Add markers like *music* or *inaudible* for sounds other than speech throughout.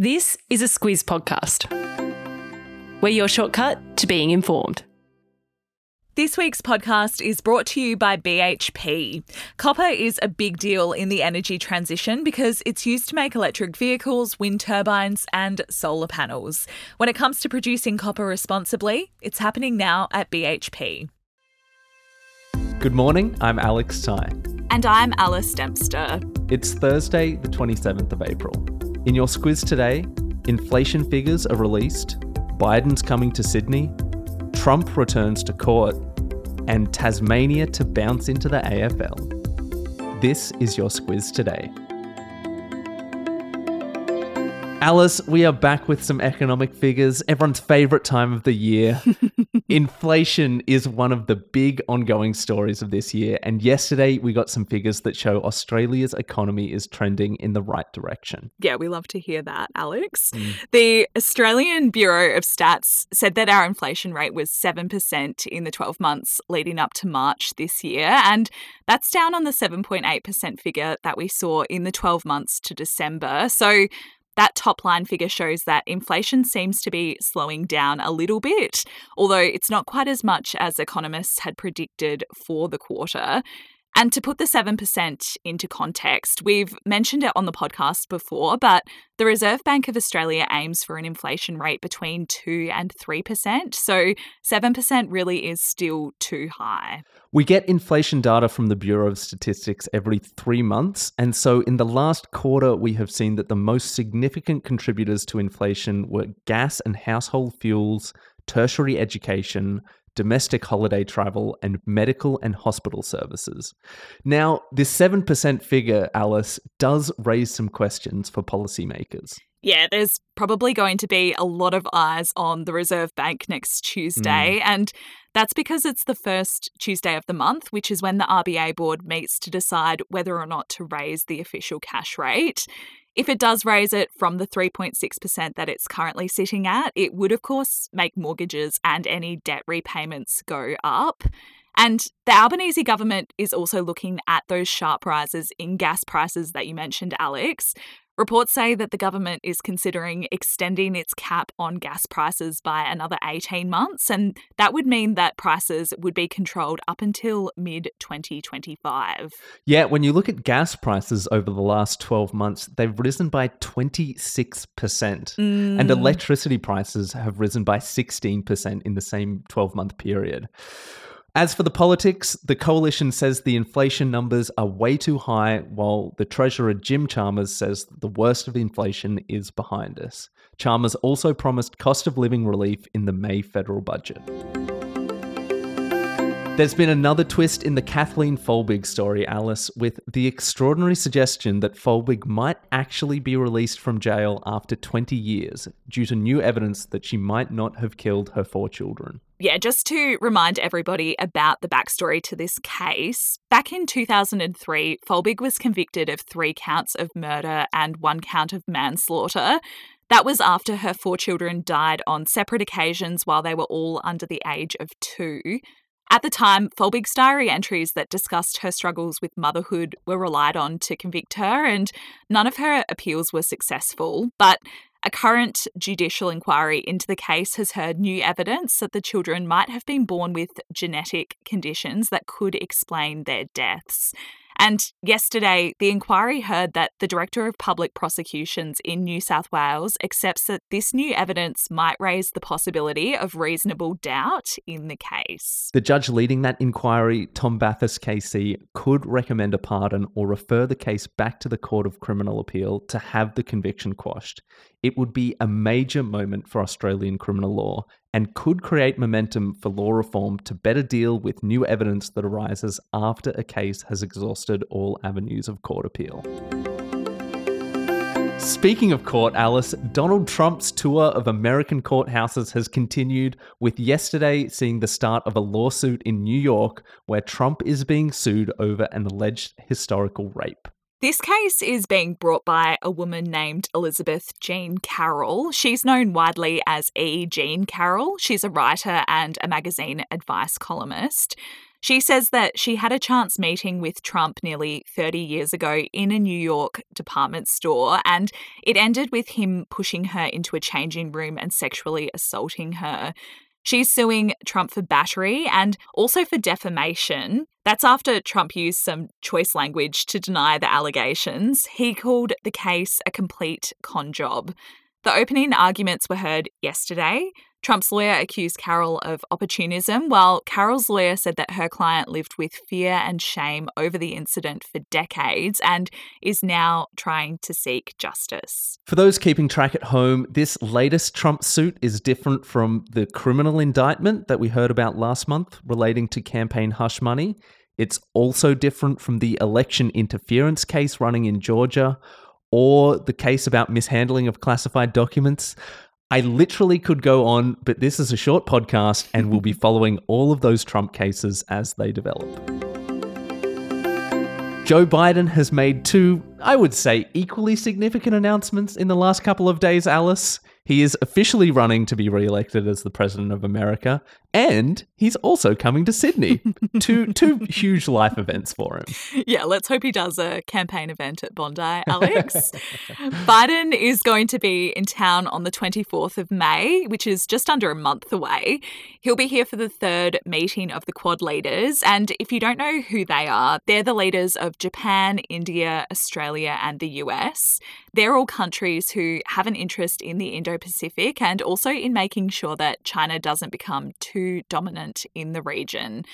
This is a Squiz podcast. We're your shortcut to being informed. This week's podcast is brought to you by BHP. Copper is a big deal in the energy transition because it's used to make electric vehicles, wind turbines, and solar panels. When it comes to producing copper responsibly, it's happening now at BHP. Good morning, I'm Alex Ty. And I'm Alice Dempster. It's Thursday, the 27th of April. In your squiz today, inflation figures are released, Biden's coming to Sydney, Trump returns to court, and Tasmania to bounce into the AFL. This is your squiz today. Alice, we are back with some economic figures, everyone's favourite time of the year. *laughs* Inflation is one of the big ongoing stories of this year, and yesterday we got some figures that show Australia's economy is trending in the right direction. Yeah, we love to hear that, Alex. Mm. The Australian Bureau of Stats said that our inflation rate was 7% in the 12 months leading up to March this year, and that's down on the 7.8% figure that we saw in the 12 months to December. So that top line figure shows that inflation seems to be slowing down a little bit, although it's not quite as much as economists had predicted for the quarter. And to put the 7% into context, we've mentioned it on the podcast before, but the Reserve Bank of Australia aims for an inflation rate between 2 and 3%. So 7% really is still too high. We get inflation data from the Bureau of Statistics every three months. And so in the last quarter, we have seen that the most significant contributors to inflation were gas and household fuels, tertiary education, domestic holiday travel, and medical and hospital services. Now, this 7% figure, Alice, does raise some questions for policymakers. Yeah, there's probably going to be a lot of eyes on the Reserve Bank next Tuesday. Mm. And that's because it's the first Tuesday of the month, which is when the RBA board meets to decide whether or not to raise the official cash rate. If it does raise it from the 3.6% that it's currently sitting at, it would, of course, make mortgages and any debt repayments go up. And the Albanese government is also looking at those sharp rises in gas prices that you mentioned, Alex, Reports say that the government is considering extending its cap on gas prices by another 18 months, and that would mean that prices would be controlled up until mid 2025. Yeah, when you look at gas prices over the last 12 months, they've risen by 26%, mm. and electricity prices have risen by 16% in the same 12 month period. As for the politics, the coalition says the inflation numbers are way too high, while the Treasurer Jim Chalmers says the worst of inflation is behind us. Chalmers also promised cost of living relief in the May federal budget. There's been another twist in the Kathleen Folbig story, Alice, with the extraordinary suggestion that Folbig might actually be released from jail after 20 years due to new evidence that she might not have killed her four children yeah, just to remind everybody about the backstory to this case, back in 2003, Folbig was convicted of three counts of murder and one count of manslaughter. That was after her four children died on separate occasions while they were all under the age of two. At the time, Folbig's diary entries that discussed her struggles with motherhood were relied on to convict her, and none of her appeals were successful. But a current judicial inquiry into the case has heard new evidence that the children might have been born with genetic conditions that could explain their deaths. And yesterday, the inquiry heard that the Director of Public Prosecutions in New South Wales accepts that this new evidence might raise the possibility of reasonable doubt in the case. The judge leading that inquiry, Tom Bathurst KC, could recommend a pardon or refer the case back to the Court of Criminal Appeal to have the conviction quashed. It would be a major moment for Australian criminal law and could create momentum for law reform to better deal with new evidence that arises after a case has exhausted all avenues of court appeal. Speaking of court, Alice, Donald Trump's tour of American courthouses has continued, with yesterday seeing the start of a lawsuit in New York where Trump is being sued over an alleged historical rape. This case is being brought by a woman named Elizabeth Jean Carroll. She's known widely as E. Jean Carroll. She's a writer and a magazine advice columnist. She says that she had a chance meeting with Trump nearly 30 years ago in a New York department store, and it ended with him pushing her into a changing room and sexually assaulting her. She's suing Trump for battery and also for defamation. That's after Trump used some choice language to deny the allegations. He called the case a complete con job. The opening arguments were heard yesterday. Trump's lawyer accused Carroll of opportunism, while Carroll's lawyer said that her client lived with fear and shame over the incident for decades and is now trying to seek justice. For those keeping track at home, this latest Trump suit is different from the criminal indictment that we heard about last month relating to campaign hush money. It's also different from the election interference case running in Georgia or the case about mishandling of classified documents. I literally could go on, but this is a short podcast and we'll be following all of those Trump cases as they develop. Joe Biden has made two, I would say, equally significant announcements in the last couple of days, Alice. He is officially running to be re elected as the President of America, and he's also coming to Sydney. *laughs* two, two huge life events for him. Yeah, let's hope he does a campaign event at Bondi, Alex. *laughs* Biden is going to be in town on the 24th of May, which is just under a month away. He'll be here for the third meeting of the Quad leaders. And if you don't know who they are, they're the leaders of Japan, India, Australia, and the US. They're all countries who have an interest in the Indo Pacific and also in making sure that China doesn't become too dominant in the region.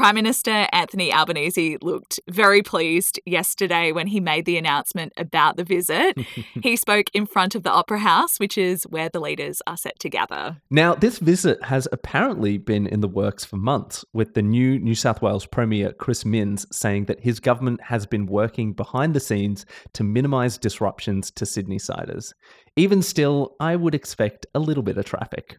Prime Minister Anthony Albanese looked very pleased yesterday when he made the announcement about the visit. *laughs* he spoke in front of the Opera House, which is where the leaders are set to gather. Now, this visit has apparently been in the works for months, with the new New South Wales Premier Chris Minns saying that his government has been working behind the scenes to minimise disruptions to Sydney siders. Even still, I would expect a little bit of traffic.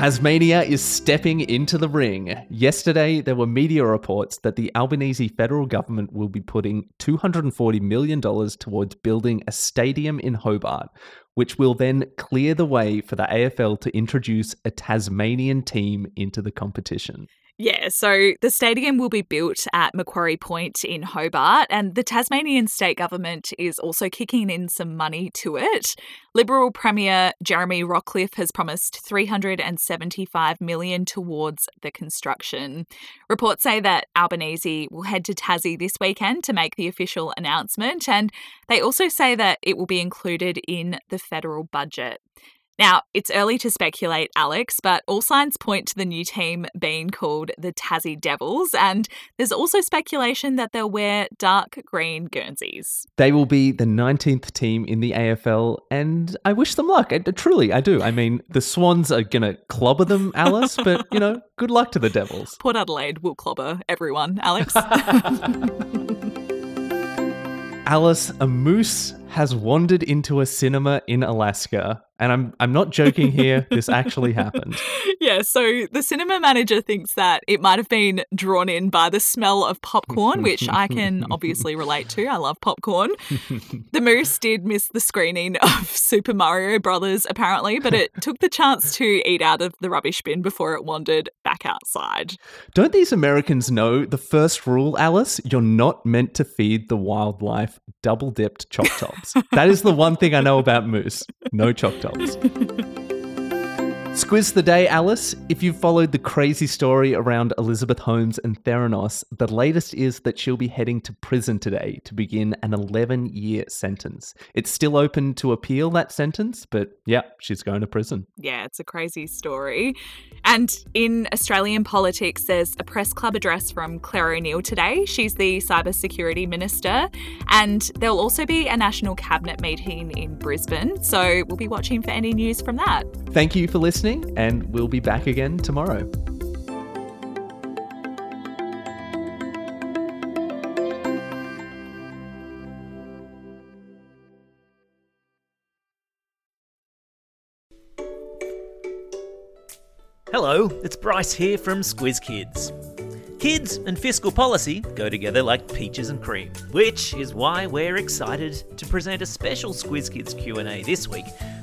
Tasmania is stepping into the ring. Yesterday, there were media reports that the Albanese federal government will be putting $240 million towards building a stadium in Hobart, which will then clear the way for the AFL to introduce a Tasmanian team into the competition. Yeah, so the stadium will be built at Macquarie Point in Hobart, and the Tasmanian state government is also kicking in some money to it. Liberal Premier Jeremy Rockliff has promised 375 million towards the construction. Reports say that Albanese will head to Tassie this weekend to make the official announcement, and they also say that it will be included in the federal budget. Now, it's early to speculate, Alex, but all signs point to the new team being called the Tassie Devils, and there's also speculation that they'll wear dark green Guernseys. They will be the 19th team in the AFL, and I wish them luck. I, uh, truly, I do. I mean, the Swans are going to clobber them, Alice, but, you know, *laughs* good luck to the Devils. Port Adelaide will clobber everyone, Alex. *laughs* Alice, a moose has wandered into a cinema in Alaska. And I'm I'm not joking here. *laughs* this actually happened. Yeah, so the cinema manager thinks that it might have been drawn in by the smell of popcorn, which I can *laughs* obviously relate to. I love popcorn. the moose did miss the screening of *laughs* Super Mario Brothers apparently, but it took the chance to eat out of the rubbish bin before it wandered back outside. Don't these Americans know the first rule, Alice? You're not meant to feed the wildlife double dipped choc tops. that is the one thing I know about moose. No choc tops. *laughs* Squiz the day, Alice. If you've followed the crazy story around Elizabeth Holmes and Theranos, the latest is that she'll be heading to prison today to begin an 11 year sentence. It's still open to appeal that sentence, but yeah, she's going to prison. Yeah, it's a crazy story. And in Australian politics, there's a press club address from Clare O'Neill today. She's the cybersecurity minister. And there'll also be a national cabinet meeting in Brisbane. So we'll be watching for any news from that. Thank you for listening, and we'll be back again tomorrow. Hello, it's Bryce here from Squiz Kids. Kids and fiscal policy go together like peaches and cream, which is why we're excited to present a special Squiz Kids Q&A this week